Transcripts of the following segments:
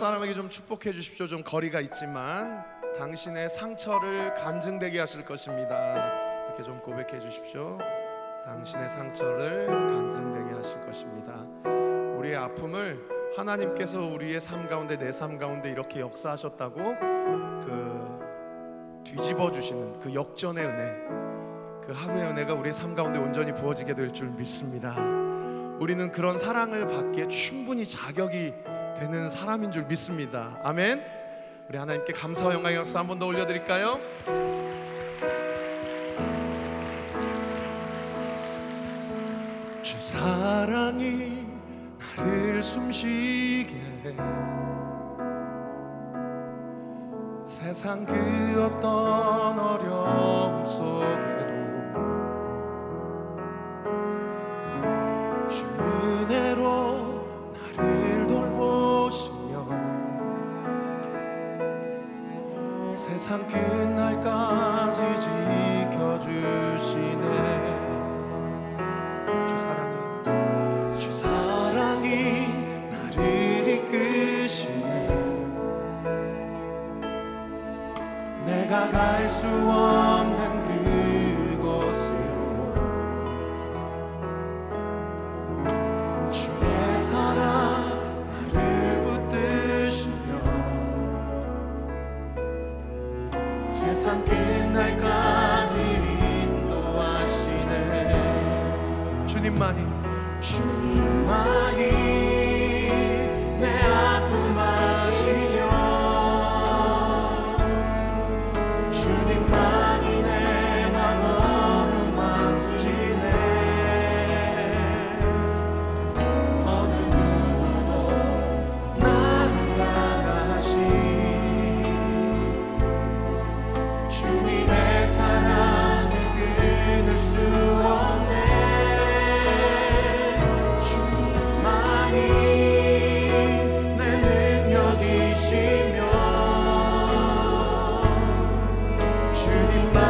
사람에게 좀 축복해 주십시오. 좀 거리가 있지만 당신의 상처를 간증되게 하실 것입니다. 이렇게 좀 고백해 주십시오. 당신의 상처를 간증되게 하실 것입니다. 우리의 아픔을 하나님께서 우리의 삶 가운데 내 삶 가운데 이렇게 역사하셨다고 그 뒤집어 주시는 그 역전의 은혜 그 하루의 은혜가 우리의 삶 가운데 온전히 부어지게 될 줄 믿습니다. 우리는 그런 사랑을 받기에 충분히 자격이 되는 사람인 줄 믿습니다. 아멘. 우리 하나님께 감사와 영광의 역사 한 번 더 올려드릴까요? 주 사랑이 나를 숨쉬게 세상 그 어떤 어려움 속에 세상 끝날까지 지켜주시네. 주 사랑이. 주 사랑이 나를 이끄시네. 내가 갈 수 없는 주님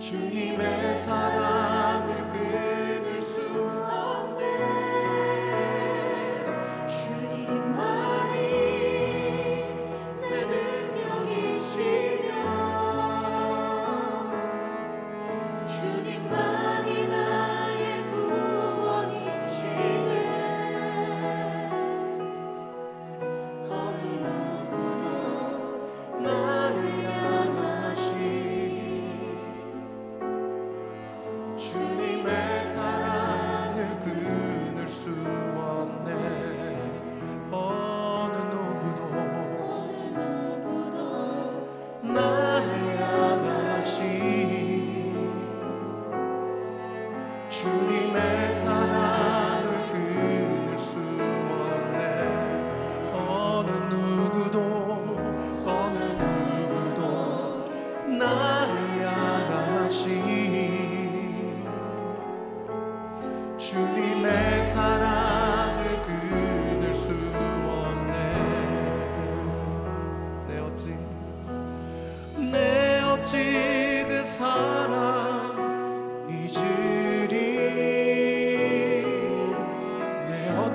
주님의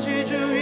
记住。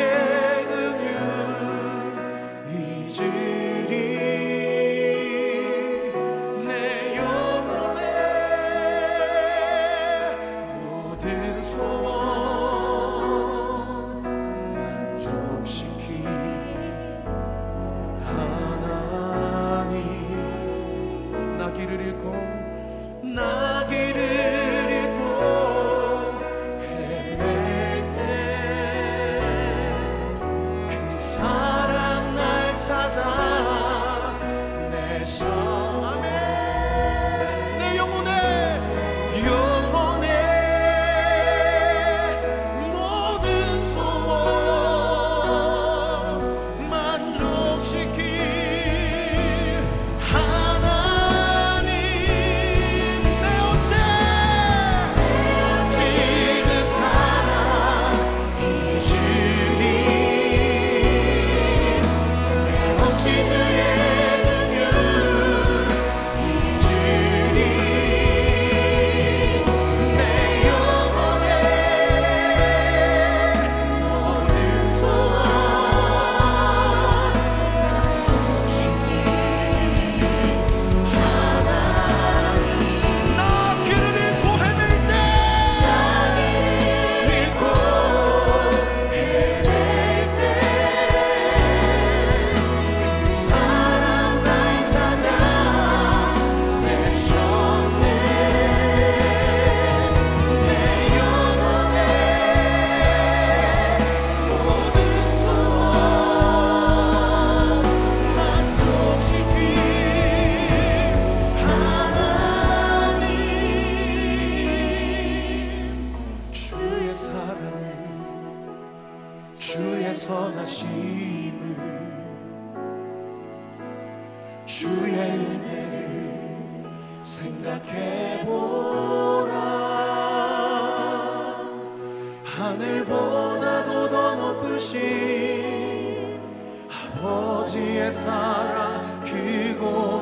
사랑 그곳.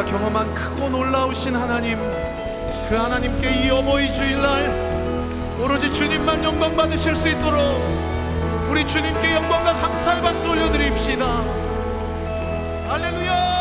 우리가 경험한 크고 놀라우신 하나님 그 하나님께 이 어버이 주일날 오로지 주님만 영광 받으실 수 있도록 우리 주님께 영광과 감사의 박수 올려드립시다. 할렐루야!